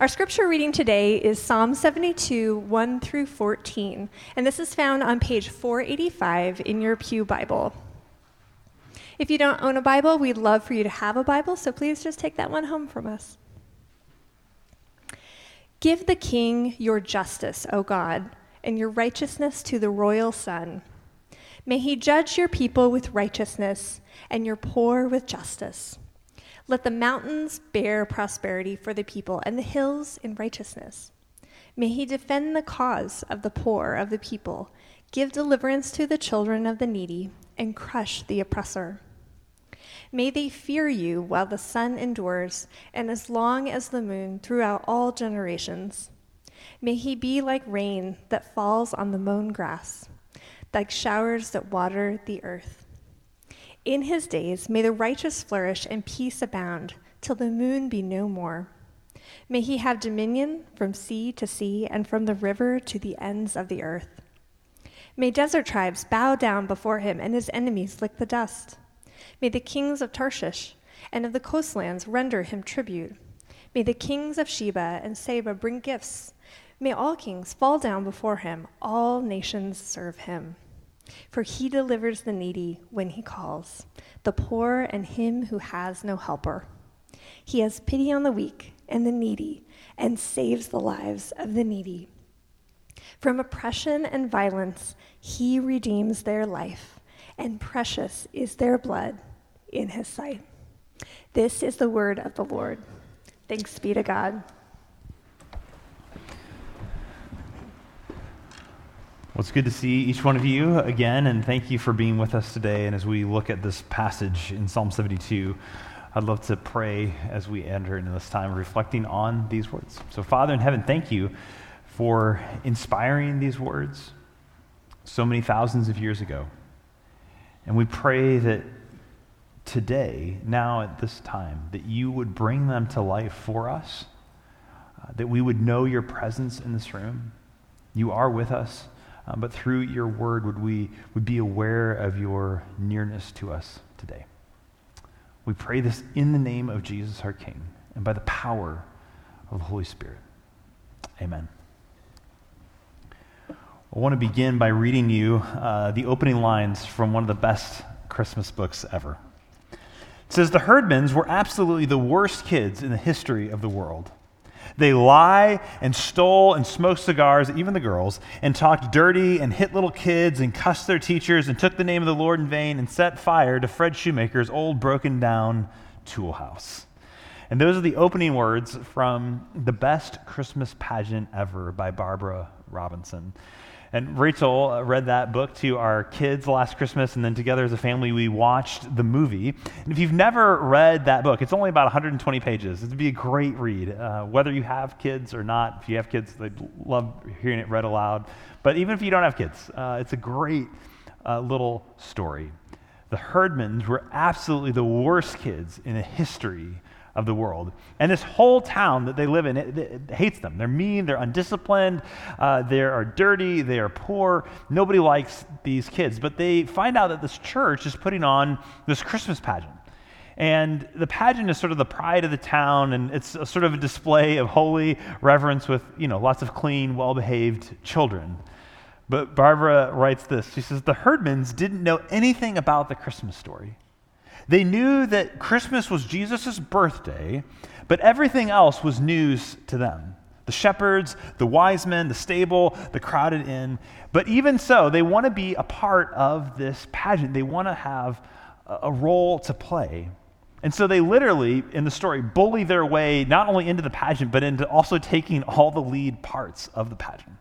Our scripture reading today is Psalm 72, 1 through 14, and this is found on page 485 in your Pew Bible. If you don't own a Bible, we'd love for you to have a Bible, so please just take that one home from us. Give the king your justice, O God, and your righteousness to the royal son. May he judge your people with righteousness and your poor with justice. Let the mountains bear prosperity for the people and the hills in righteousness. May he defend the cause of the poor of the people, give deliverance to the children of the needy, and crush the oppressor. May they fear you while the sun endures, and as long as the moon throughout all generations. May he be like rain that falls on the mown grass, like showers that water the earth. In his days may the righteous flourish and peace abound, till the moon be no more. May he have dominion from sea to sea and from the river to the ends of the earth. May desert tribes bow down before him and his enemies lick the dust. May the kings of Tarshish and of the coastlands render him tribute. May the kings of Sheba and Seba bring gifts. May all kings fall down before him, all nations serve him. For he delivers the needy when he calls, the poor and him who has no helper. He has pity on the weak and the needy and saves the lives of the needy. From oppression and violence, he redeems their life, and precious is their blood in his sight. This is the word of the Lord. Thanks be to God. Well, it's good to see each one of you again, and thank you for being with us today. And as we look at this passage in Psalm 72, I'd love to pray as we enter into this time reflecting on these words. So, Father in heaven, thank you for inspiring these words so many thousands of years ago. And we pray that today, now at this time, that you would bring them to life for us, uh, that we would know your presence in this room. You are with us. Um, but through your word, would we would be aware of your nearness to us today. We pray this in the name of Jesus our King and by the power of the Holy Spirit. Amen. I want to begin by reading you uh, the opening lines from one of the best Christmas books ever. It says, The Herdmans were absolutely the worst kids in the history of the world. They lie and stole and smoked cigars, even the girls, and talked dirty and hit little kids and cussed their teachers and took the name of the Lord in vain and set fire to Fred Shoemaker's old broken down tool house. And those are the opening words from The Best Christmas Pageant Ever by Barbara Robinson. And Rachel read that book to our kids last Christmas, and then together as a family, we watched the movie. And if you've never read that book, it's only about 120 pages. It'd be a great read, uh, whether you have kids or not. If you have kids, they'd love hearing it read aloud. But even if you don't have kids, uh, it's a great uh, little story. The Herdmans were absolutely the worst kids in the history of the world. And this whole town that they live in it, it hates them. They're mean, they're undisciplined, uh, they are dirty, they are poor. Nobody likes these kids. But they find out that this church is putting on this Christmas pageant. And the pageant is sort of the pride of the town, and it's a sort of a display of holy reverence with, you know, lots of clean, well behaved children. But Barbara writes this She says, The Herdmans didn't know anything about the Christmas story. They knew that Christmas was Jesus' birthday, but everything else was news to them the shepherds, the wise men, the stable, the crowded inn. But even so, they want to be a part of this pageant. They want to have a role to play. And so they literally, in the story, bully their way not only into the pageant, but into also taking all the lead parts of the pageant.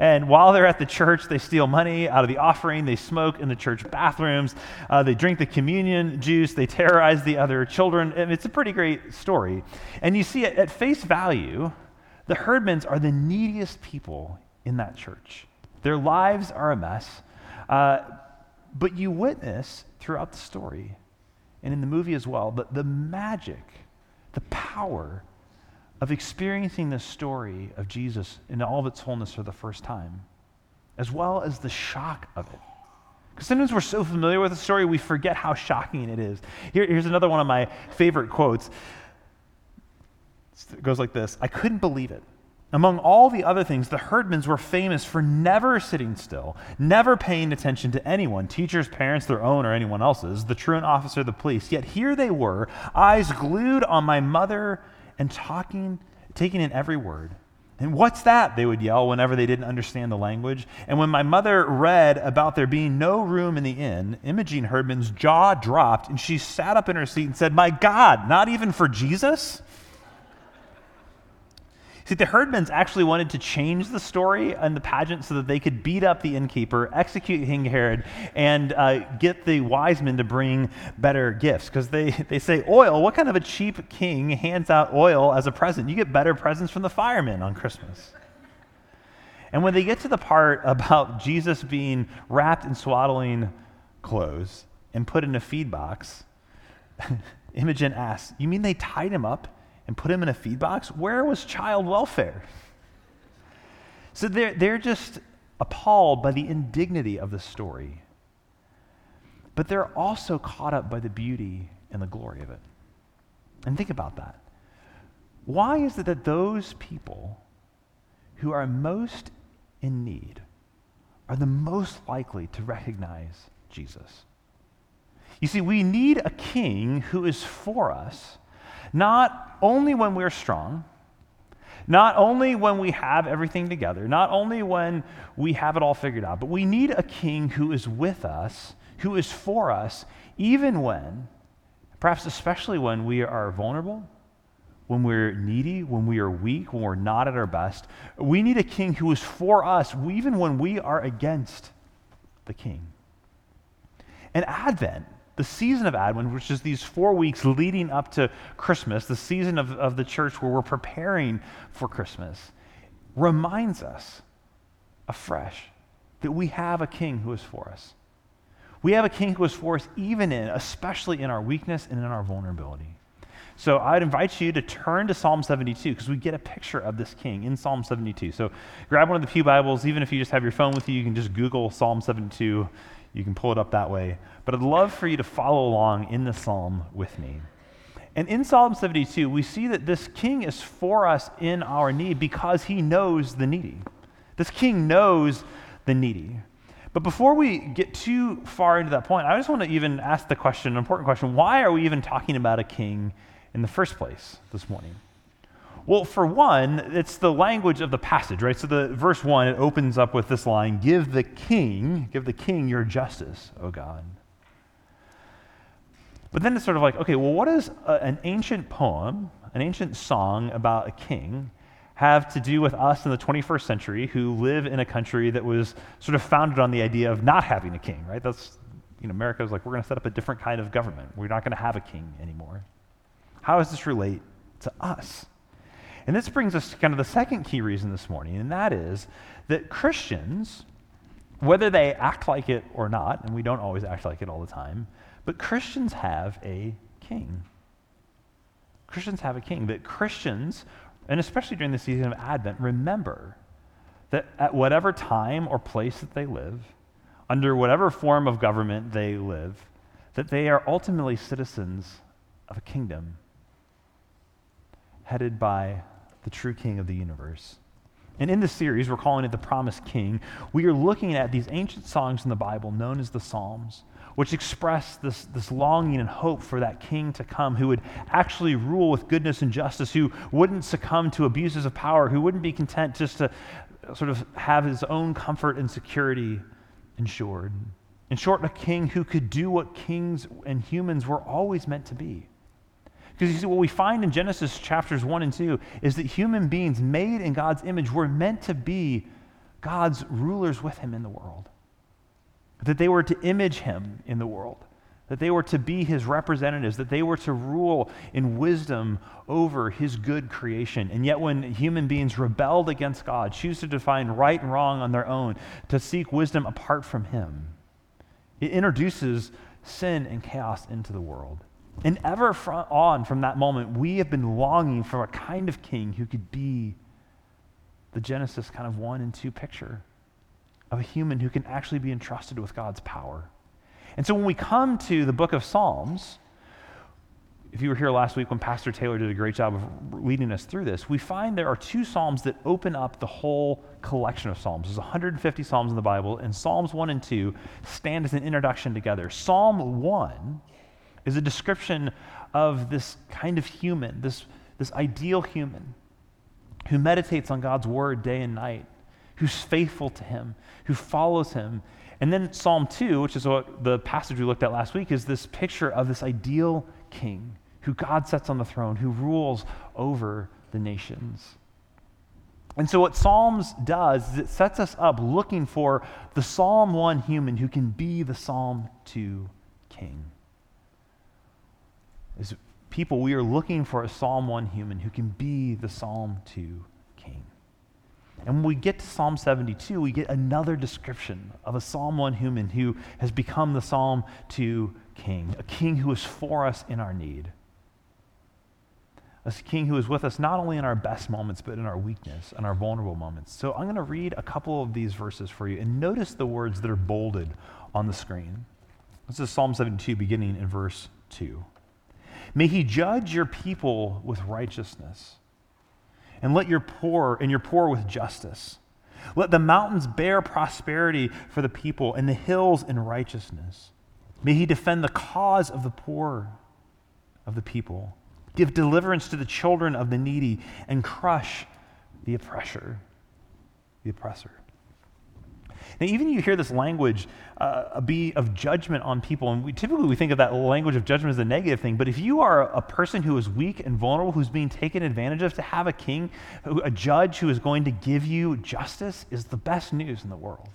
And while they're at the church, they steal money out of the offering. They smoke in the church bathrooms. Uh, they drink the communion juice. They terrorize the other children. And it's a pretty great story. And you see, at face value, the herdmans are the neediest people in that church. Their lives are a mess. Uh, but you witness throughout the story and in the movie as well the, the magic, the power of experiencing the story of Jesus in all of its wholeness for the first time, as well as the shock of it. Because sometimes we're so familiar with the story, we forget how shocking it is. Here, here's another one of my favorite quotes. It goes like this I couldn't believe it. Among all the other things, the herdmans were famous for never sitting still, never paying attention to anyone, teachers, parents, their own, or anyone else's, the truant officer, the police. Yet here they were, eyes glued on my mother and talking, taking in every word. And what's that? They would yell whenever they didn't understand the language. And when my mother read about there being no room in the inn, Imogene Herdman's jaw dropped and she sat up in her seat and said, My God, not even for Jesus? See, the Herdmans actually wanted to change the story and the pageant so that they could beat up the innkeeper, execute King Herod, and uh, get the wise men to bring better gifts. Because they, they say, oil, what kind of a cheap king hands out oil as a present? You get better presents from the firemen on Christmas. And when they get to the part about Jesus being wrapped in swaddling clothes and put in a feed box, Imogene asks, You mean they tied him up and put him in a feed box? Where was child welfare? So they're, they're just appalled by the indignity of the story. But they're also caught up by the beauty and the glory of it. And think about that. Why is it that those people who are most in need are the most likely to recognize Jesus? You see, we need a king who is for us not only when we're strong, not only when we have everything together, not only when we have it all figured out, but we need a king who is with us, who is for us, even when, perhaps especially when we are vulnerable, when we're needy, when we are weak, when we're not at our best. We need a king who is for us, even when we are against the king. And Advent the season of Advent, which is these four weeks leading up to Christmas, the season of, of the church where we're preparing for Christmas, reminds us afresh that we have a king who is for us. We have a king who is for us, even in, especially in our weakness and in our vulnerability. So I'd invite you to turn to Psalm 72 because we get a picture of this king in Psalm 72. So grab one of the Pew Bibles. Even if you just have your phone with you, you can just Google Psalm 72 you can pull it up that way. But I'd love for you to follow along in the psalm with me. And in Psalm 72, we see that this king is for us in our need because he knows the needy. This king knows the needy. But before we get too far into that point, I just want to even ask the question, an important question why are we even talking about a king in the first place this morning? Well, for one, it's the language of the passage, right? So the verse 1 it opens up with this line, "Give the king, give the king your justice, O God." But then it's sort of like, okay, well what does an ancient poem, an ancient song about a king have to do with us in the 21st century who live in a country that was sort of founded on the idea of not having a king, right? That's you know, America was like, we're going to set up a different kind of government. We're not going to have a king anymore. How does this relate to us? And this brings us to kind of the second key reason this morning, and that is that Christians, whether they act like it or not, and we don't always act like it all the time, but Christians have a king. Christians have a king. That Christians, and especially during the season of Advent, remember that at whatever time or place that they live, under whatever form of government they live, that they are ultimately citizens of a kingdom headed by the true king of the universe. And in this series, we're calling it the Promised King. We are looking at these ancient songs in the Bible known as the Psalms, which express this, this longing and hope for that king to come who would actually rule with goodness and justice, who wouldn't succumb to abuses of power, who wouldn't be content just to sort of have his own comfort and security ensured. In short, a king who could do what kings and humans were always meant to be because you see, what we find in Genesis chapters 1 and 2 is that human beings made in God's image were meant to be God's rulers with him in the world. That they were to image him in the world. That they were to be his representatives. That they were to rule in wisdom over his good creation. And yet, when human beings rebelled against God, choose to define right and wrong on their own, to seek wisdom apart from him, it introduces sin and chaos into the world. And ever from on from that moment, we have been longing for a kind of king who could be the Genesis kind of one and two picture of a human who can actually be entrusted with God's power. And so when we come to the book of Psalms, if you were here last week when Pastor Taylor did a great job of leading us through this, we find there are two Psalms that open up the whole collection of Psalms. There's 150 Psalms in the Bible, and Psalms 1 and 2 stand as an introduction together. Psalm 1 is a description of this kind of human, this, this ideal human who meditates on God's word day and night, who's faithful to him, who follows him. And then Psalm 2, which is what the passage we looked at last week, is this picture of this ideal king who God sets on the throne, who rules over the nations. And so, what Psalms does is it sets us up looking for the Psalm 1 human who can be the Psalm 2 king. As people, we are looking for a Psalm 1 human who can be the Psalm 2 king. And when we get to Psalm 72, we get another description of a Psalm 1 human who has become the Psalm 2 king, a king who is for us in our need a king who is with us not only in our best moments, but in our weakness and our vulnerable moments. So I'm going to read a couple of these verses for you and notice the words that are bolded on the screen. This is Psalm 72, beginning in verse 2. May he judge your people with righteousness, and let your poor and your poor with justice. Let the mountains bear prosperity for the people, and the hills in righteousness. May he defend the cause of the poor of the people Give deliverance to the children of the needy and crush the oppressor. The oppressor. Now, even you hear this language uh, be of judgment on people, and we, typically we think of that language of judgment as a negative thing. But if you are a person who is weak and vulnerable, who's being taken advantage of, to have a king, a judge who is going to give you justice is the best news in the world.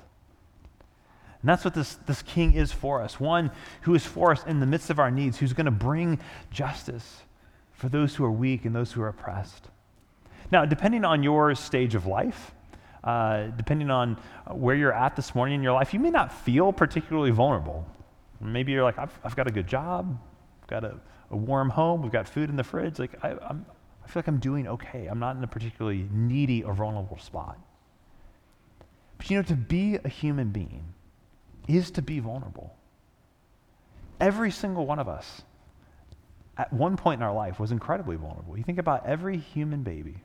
And that's what this, this king is for us one who is for us in the midst of our needs, who's going to bring justice for those who are weak and those who are oppressed. Now, depending on your stage of life, uh, depending on where you're at this morning in your life, you may not feel particularly vulnerable. Maybe you're like, I've, I've got a good job, I've got a, a, warm home, we've got food in the fridge. Like, I, I'm, I feel like I'm doing okay. I'm not in a particularly needy or vulnerable spot. But you know, to be a human being is to be vulnerable. Every single one of us at one point in our life was incredibly vulnerable. You think about every human baby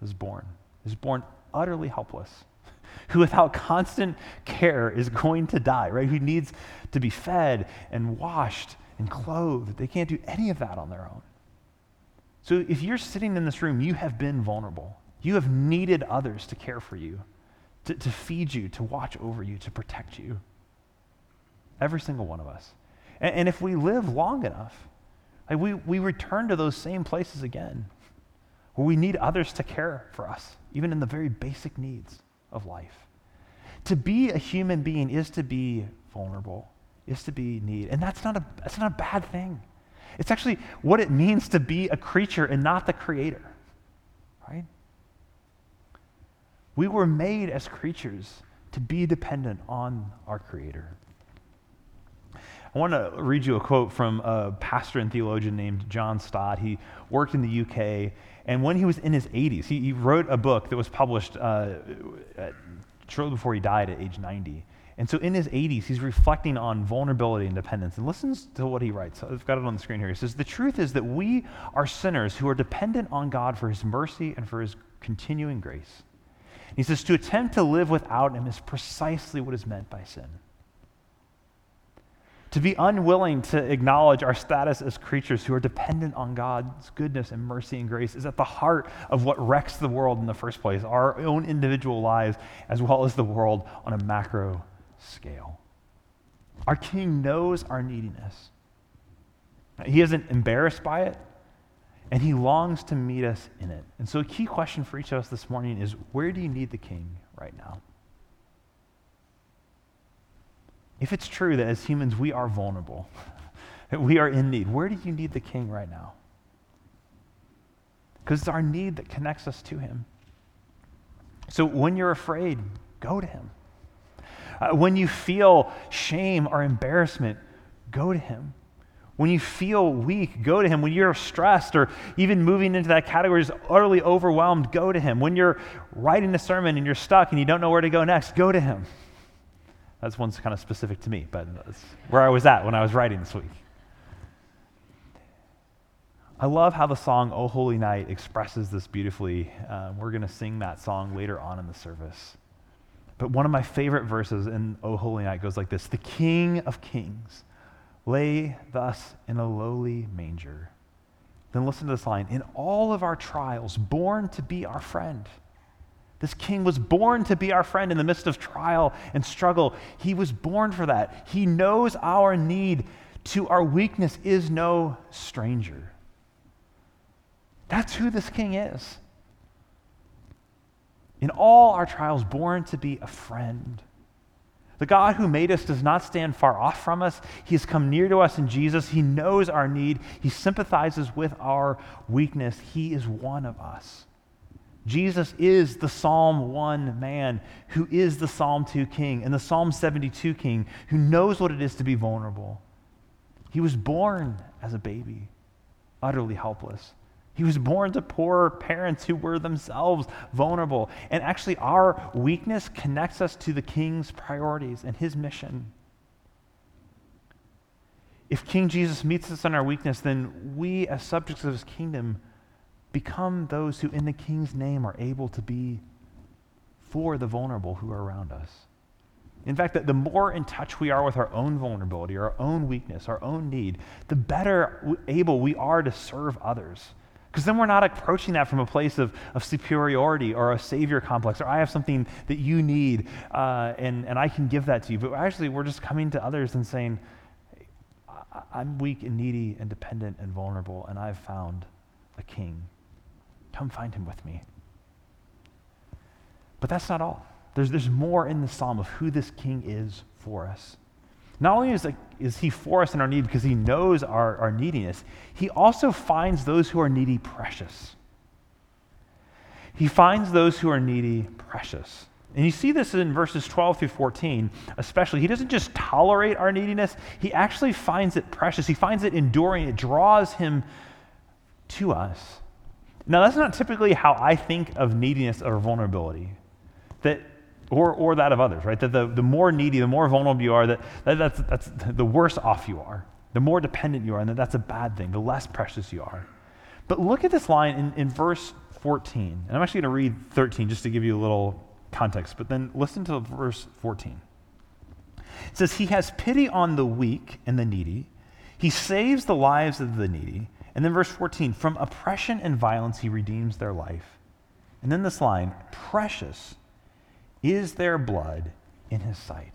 who's born, is born utterly helpless, who without constant care is going to die, right? Who needs to be fed and washed and clothed. They can't do any of that on their own. So if you're sitting in this room, you have been vulnerable. You have needed others to care for you, to, to feed you, to watch over you, to protect you. Every single one of us. And, and if we live long enough, like we, we return to those same places again, we need others to care for us, even in the very basic needs of life. To be a human being is to be vulnerable, is to be need. And that's not a, that's not a bad thing. It's actually what it means to be a creature and not the creator, right? We were made as creatures to be dependent on our creator. I want to read you a quote from a pastor and theologian named John Stott. He worked in the UK, and when he was in his 80s, he, he wrote a book that was published uh, shortly before he died at age 90. And so in his 80s, he's reflecting on vulnerability and dependence. And listens to what he writes. I've got it on the screen here. He says, The truth is that we are sinners who are dependent on God for his mercy and for his continuing grace. he says, To attempt to live without him is precisely what is meant by sin. To be unwilling to acknowledge our status as creatures who are dependent on God's goodness and mercy and grace is at the heart of what wrecks the world in the first place, our own individual lives, as well as the world on a macro scale. Our King knows our neediness. He isn't embarrassed by it, and he longs to meet us in it. And so, a key question for each of us this morning is where do you need the King right now? If it's true that as humans we are vulnerable, that we are in need, where do you need the king right now? Because it's our need that connects us to him. So when you're afraid, go to him. Uh, when you feel shame or embarrassment, go to him. When you feel weak, go to him. When you're stressed or even moving into that category is utterly overwhelmed, go to him. When you're writing a sermon and you're stuck and you don't know where to go next, go to him. That's one's kind of specific to me, but that's where I was at when I was writing this week. I love how the song O Holy Night expresses this beautifully. Uh, we're going to sing that song later on in the service. But one of my favorite verses in O Holy Night goes like this The King of Kings lay thus in a lowly manger. Then listen to this line In all of our trials, born to be our friend. This king was born to be our friend in the midst of trial and struggle. He was born for that. He knows our need to our weakness is no stranger. That's who this king is. In all our trials, born to be a friend. The God who made us does not stand far off from us. He has come near to us in Jesus. He knows our need. He sympathizes with our weakness. He is one of us. Jesus is the Psalm 1 man who is the Psalm 2 king and the Psalm 72 king who knows what it is to be vulnerable. He was born as a baby, utterly helpless. He was born to poor parents who were themselves vulnerable. And actually, our weakness connects us to the king's priorities and his mission. If King Jesus meets us in our weakness, then we, as subjects of his kingdom, become those who, in the king's name, are able to be for the vulnerable who are around us. In fact, that the more in touch we are with our own vulnerability, our own weakness, our own need, the better able we are to serve others because then we're not approaching that from a place of, of superiority or a savior complex, or I have something that you need uh, and, and I can give that to you. But actually, we're just coming to others and saying, I'm weak and needy and dependent and vulnerable, and I've found a king. Come find him with me. But that's not all. There's, there's more in the psalm of who this king is for us. Not only is, is he for us in our need because he knows our, our neediness, he also finds those who are needy precious. He finds those who are needy precious. And you see this in verses 12 through 14, especially. He doesn't just tolerate our neediness, he actually finds it precious. He finds it enduring, it draws him to us. Now, that's not typically how I think of neediness or vulnerability. That or, or that of others, right? That the, the more needy, the more vulnerable you are, that, that that's, that's the worse off you are. The more dependent you are, and that that's a bad thing, the less precious you are. But look at this line in, in verse 14. And I'm actually going to read 13 just to give you a little context, but then listen to verse 14. It says, He has pity on the weak and the needy, He saves the lives of the needy. And then verse 14, from oppression and violence, He redeems their life. And then this line, precious is their blood in his sight.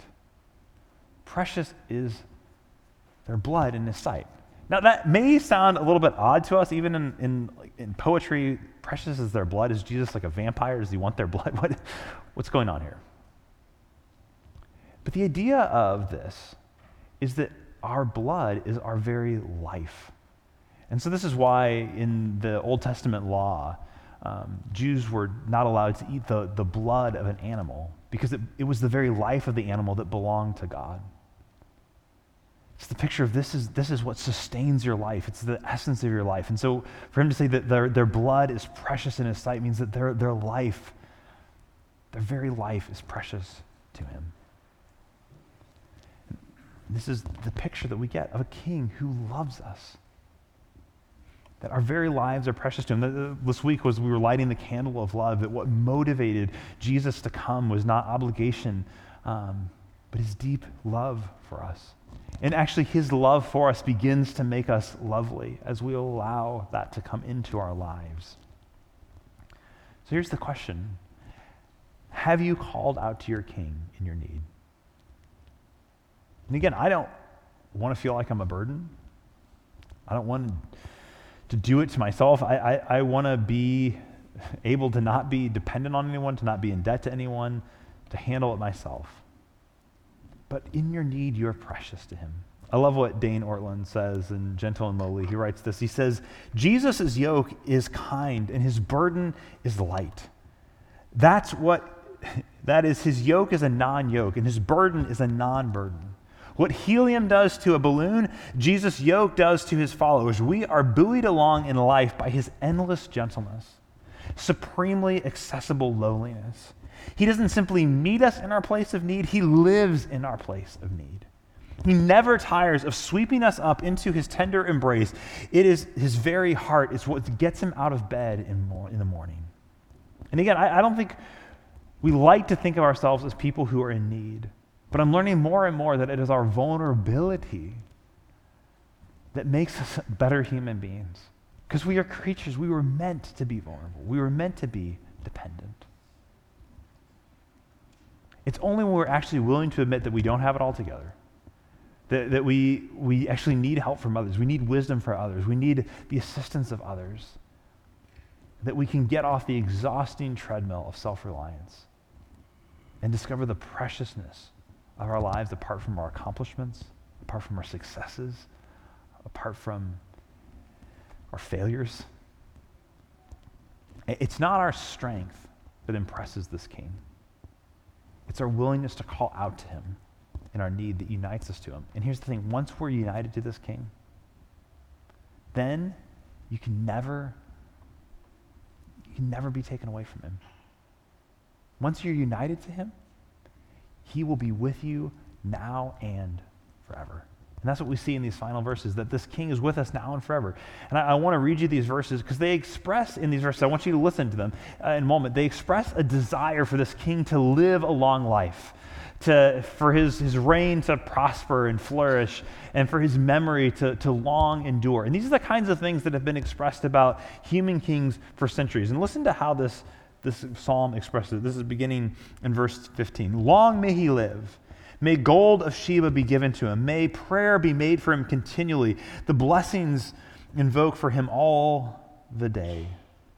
Precious is their blood in his sight. Now, that may sound a little bit odd to us, even in, in, in poetry. Precious is their blood. Is Jesus like a vampire? Does he want their blood? What, what's going on here? But the idea of this is that our blood is our very life. And so, this is why in the Old Testament law, um, Jews were not allowed to eat the, the blood of an animal because it, it was the very life of the animal that belonged to God. It's the picture of this is, this is what sustains your life. It's the essence of your life. And so for him to say that their, their blood is precious in his sight means that their, their life, their very life is precious to him. This is the picture that we get of a king who loves us that our very lives are precious to him. This week was we were lighting the candle of love, that what motivated Jesus to come was not obligation, um, but his deep love for us. And actually, his love for us begins to make us lovely as we allow that to come into our lives. So here's the question Have you called out to your king in your need? And again, I don't want to feel like I'm a burden. I don't want to to do it to myself. I, I, I want to be able to not be dependent on anyone, to not be in debt to anyone, to handle it myself. But in your need, you're precious to him. I love what Dane Ortlund says in Gentle and Lowly. He writes this He says, Jesus' yoke is kind and his burden is light. That's what, that is, his yoke is a non yoke and his burden is a non burden. What helium does to a balloon, Jesus' yoke does to his followers. We are buoyed along in life by his endless gentleness, supremely accessible lowliness. He doesn't simply meet us in our place of need, he lives in our place of need. He never tires of sweeping us up into his tender embrace. It is his very heart, it's what gets him out of bed in, in the morning. And again, I, I don't think we like to think of ourselves as people who are in need, but I'm learning more and more that it is our vulnerability that makes us better human beings. Because we are creatures, we were meant to be vulnerable, we were meant to be dependent. It's only when we're actually willing to admit that we don't have it all together, that, that we, we actually need help from others, we need wisdom from others, we need the assistance of others, that we can get off the exhausting treadmill of self reliance and discover the preciousness of our lives apart from our accomplishments, apart from our successes, apart from our failures. It's not our strength that impresses this king. It's our willingness to call out to him in our need that unites us to him. And here's the thing once we're united to this king, then you can never you can never be taken away from him. Once you're united to him, he will be with you now and forever. And that's what we see in these final verses that this king is with us now and forever. And I, I want to read you these verses because they express in these verses, I want you to listen to them uh, in a moment. They express a desire for this king to live a long life, to, for his, his reign to prosper and flourish, and for his memory to, to long endure. And these are the kinds of things that have been expressed about human kings for centuries. And listen to how this, this psalm expresses. This is beginning in verse 15. Long may he live May gold of Sheba be given to him. May prayer be made for him continually. The blessings invoke for him all the day.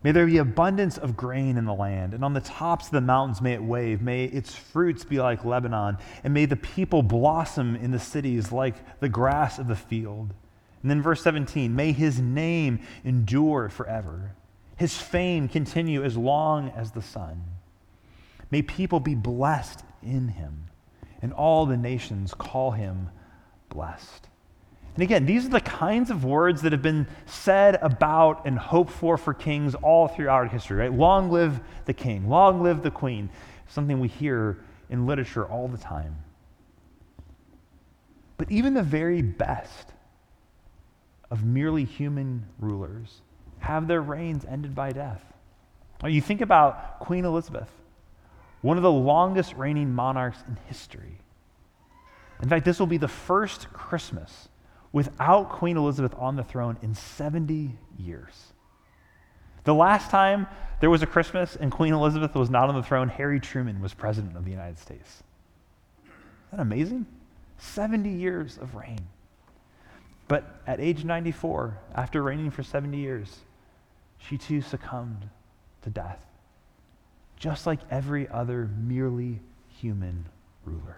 May there be abundance of grain in the land, and on the tops of the mountains may it wave. May its fruits be like Lebanon, and may the people blossom in the cities like the grass of the field. And then verse 17, may his name endure forever, his fame continue as long as the sun. May people be blessed in him and all the nations call him blessed. And again, these are the kinds of words that have been said about and hoped for for kings all throughout history, right? Long live the king, long live the queen, something we hear in literature all the time. But even the very best of merely human rulers have their reigns ended by death. You think about Queen Elizabeth one of the longest reigning monarchs in history. In fact, this will be the first Christmas without Queen Elizabeth on the throne in 70 years. The last time there was a Christmas and Queen Elizabeth was not on the throne, Harry Truman was president of the United States. Isn't that amazing? 70 years of reign. But at age 94, after reigning for 70 years, she too succumbed to death just like every other merely human ruler.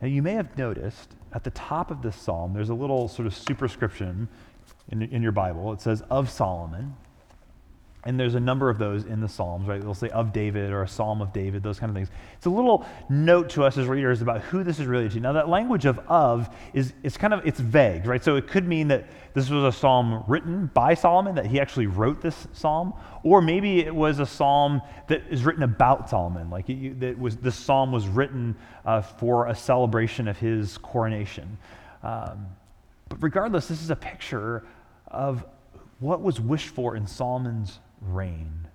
Now, you may have noticed at the top of this psalm, there's a little sort of superscription in, in your Bible. It says, of Solomon. And there's a number of those in the Psalms, right? They'll say of David or a Psalm of David, those kind of things. It's a little note to us as readers about who this is related to. Now, that language of of is it's kind of it's vague, right? So it could mean that this was a psalm written by Solomon, that he actually wrote this psalm, or maybe it was a psalm that is written about Solomon, like it, that was this psalm was written uh, for a celebration of his coronation. Um, but regardless, this is a picture of what was wished for in Solomon's reign.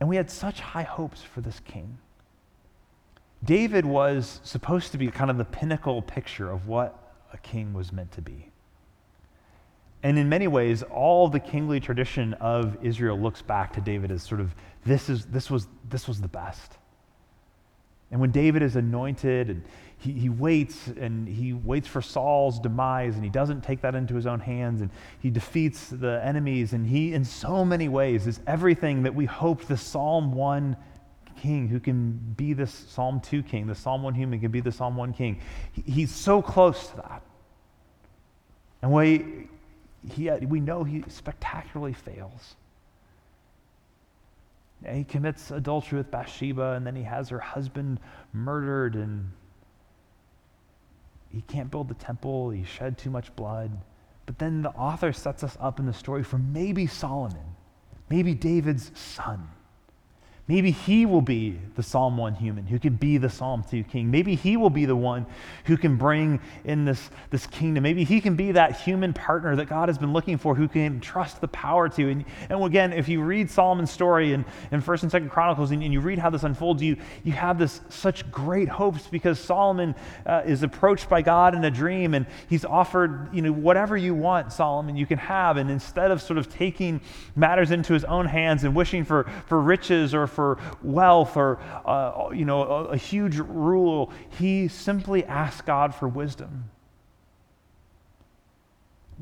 And we had such high hopes for this king. David was supposed to be kind of the pinnacle picture of what a king was meant to be. And in many ways, all the kingly tradition of Israel looks back to David as sort of this, is, this, was, this was the best. And when David is anointed and he, he waits and he waits for Saul's demise and he doesn't take that into his own hands and he defeats the enemies and he, in so many ways, is everything that we hoped the Psalm 1 king who can be this Psalm 2 king, the Psalm 1 human can be the Psalm 1 king. He, he's so close to that. And we, he, we know he spectacularly fails. He commits adultery with Bathsheba, and then he has her husband murdered, and he can't build the temple. He shed too much blood. But then the author sets us up in the story for maybe Solomon, maybe David's son. Maybe he will be the Psalm 1 human who can be the Psalm 2 king. Maybe he will be the one who can bring in this, this kingdom. Maybe he can be that human partner that God has been looking for who can trust the power to. And, and again, if you read Solomon's story in, in 1st and 2nd Chronicles and, and, you read how this unfolds, you, you have this such great hopes because Solomon uh, is approached by God in a dream and he's offered, you know, whatever you want, Solomon, you can have. And instead of sort of taking matters into his own hands and wishing for, for riches or for wealth or uh, you know a, a huge rule. He simply asked God for wisdom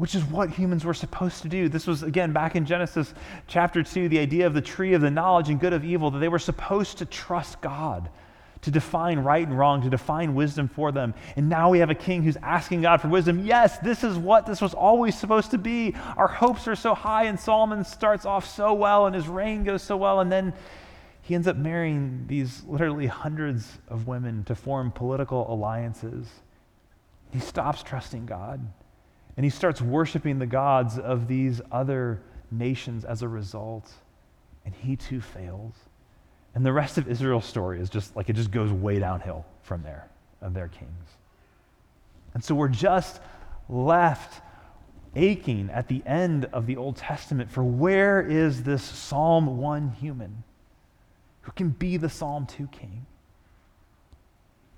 which is what humans were supposed to do. This was, again, back in Genesis chapter 2, the idea of the tree of the knowledge and good of evil, that they were supposed to trust God to define right and wrong, to define wisdom for them. And now we have a king who's asking God for wisdom. Yes, this is what this was always supposed to be. Our hopes are so high, and Solomon starts off so well, and his reign goes so well, and then he ends up marrying these literally hundreds of women to form political alliances. He stops trusting God, and he starts worshiping the gods of these other nations as a result, and he too fails. And the rest of Israel's story is just like it just goes way downhill from there of their kings. And so we're just left aching at the end of the Old Testament for where is this Psalm 1 human who can be the Psalm 2 king?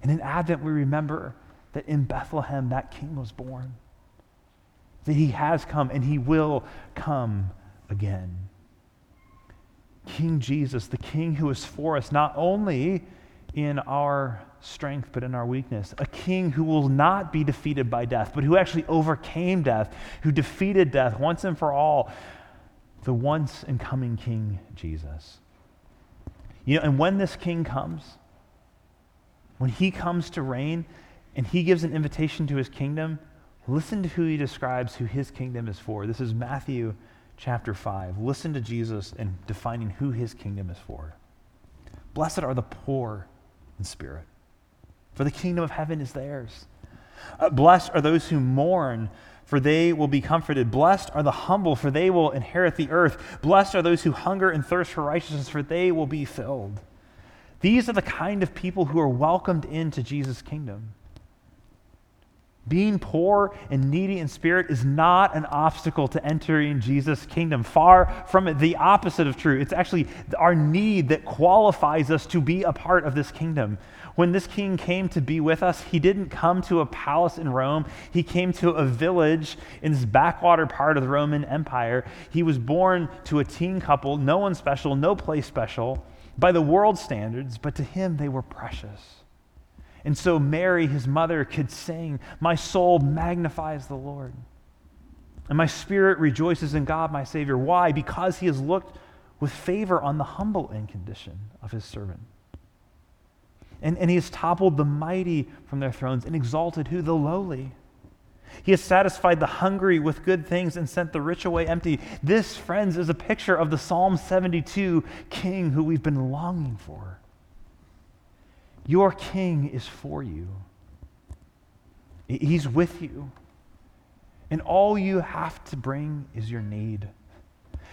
And in Advent, we remember that in Bethlehem, that king was born, that he has come and he will come again. King Jesus, the King who is for us, not only in our strength, but in our weakness. A king who will not be defeated by death, but who actually overcame death, who defeated death once and for all. The once and coming King Jesus. You know, and when this king comes, when he comes to reign and he gives an invitation to his kingdom, listen to who he describes who his kingdom is for. This is Matthew chapter 5. Listen to Jesus in defining who his kingdom is for. Blessed are the poor in spirit, for the kingdom of heaven is theirs. Uh, blessed are those who mourn, for they will be comforted. Blessed are the humble, for they will inherit the earth. Blessed are those who hunger and thirst for righteousness, for they will be filled. These are the kind of people who are welcomed into Jesus' kingdom. Being poor and needy in spirit is not an obstacle to entering Jesus' kingdom. Far from it, the opposite of true. It's actually our need that qualifies us to be a part of this kingdom. When this king came to be with us, he didn't come to a palace in Rome. He came to a village in this backwater part of the Roman Empire. He was born to a teen couple, no one special, no place special, by the world standards, but to him they were precious. And so Mary, his mother, could sing, My soul magnifies the Lord. And my spirit rejoices in God, my Savior. Why? Because he has looked with favor on the humble in condition of his servant. And, and he has toppled the mighty from their thrones and exalted who? The lowly. He has satisfied the hungry with good things and sent the rich away empty. This, friends, is a picture of the Psalm 72 king who we've been longing for. Your king is for you, he's with you. And all you have to bring is your need.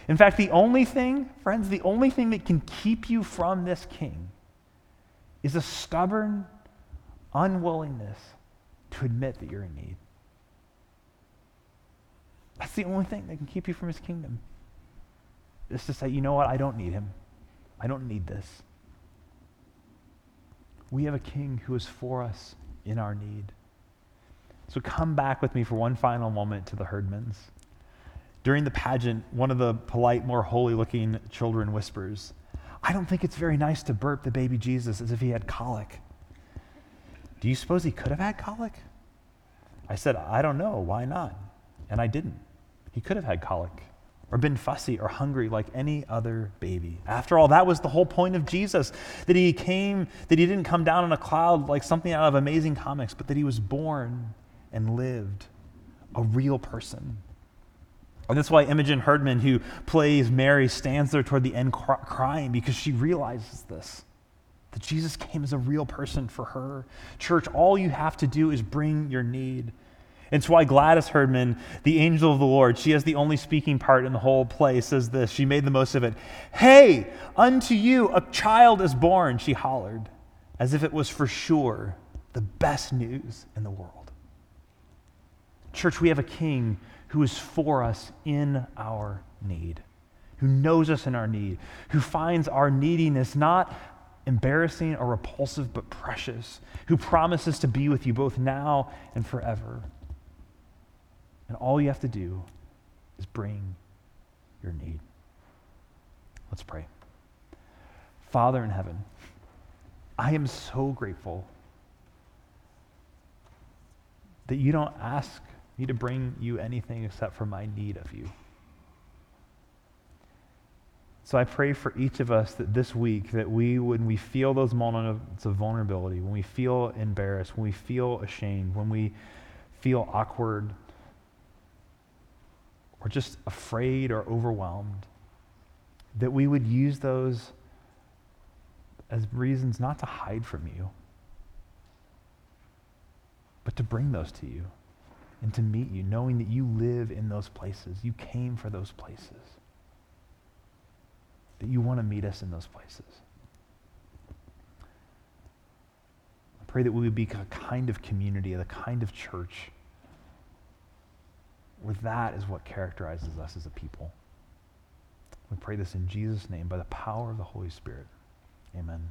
In fact, the only thing, friends, the only thing that can keep you from this king is a stubborn unwillingness to admit that you're in need. That's the only thing that can keep you from his kingdom. Is to say, you know what, I don't need him. I don't need this. We have a king who is for us in our need. So come back with me for one final moment to the Herdmans. During the pageant, one of the polite, more holy looking children whispers, I don't think it's very nice to burp the baby Jesus as if he had colic. Do you suppose he could have had colic? I said, I don't know. Why not? And I didn't. He could have had colic or been fussy or hungry like any other baby. After all, that was the whole point of Jesus that he came, that he didn't come down on a cloud like something out of amazing comics, but that he was born and lived a real person. And that's why Imogene Herdman, who plays Mary, stands there toward the end crying because she realizes this that Jesus came as a real person for her. Church, all you have to do is bring your need It's why Gladys Herdman, the angel of the Lord, she has the only speaking part in the whole play, says this. She made the most of it. Hey, unto you a child is born, she hollered, as if it was for sure the best news in the world. Church, we have a king who is for us in our need, who knows us in our need, who finds our neediness not embarrassing or repulsive, but precious, who promises to be with you both now and forever. And all you have to do is bring your need. Let's pray. Father in heaven, I am so grateful that you don't ask me to bring you anything except for my need of you. So I pray for each of us that this week that we when we feel those moments of vulnerability, when we feel embarrassed, when we feel ashamed, when we feel awkward or just afraid or overwhelmed, that we would use those as reasons not to hide from you, but to bring those to you and to meet you, knowing that you live in those places. You came for those places that you want to meet us in those places. I pray that we would be a kind of community, the kind of church where that is what characterizes us as a people. We pray this in Jesus' name by the power of the Holy Spirit. Amen.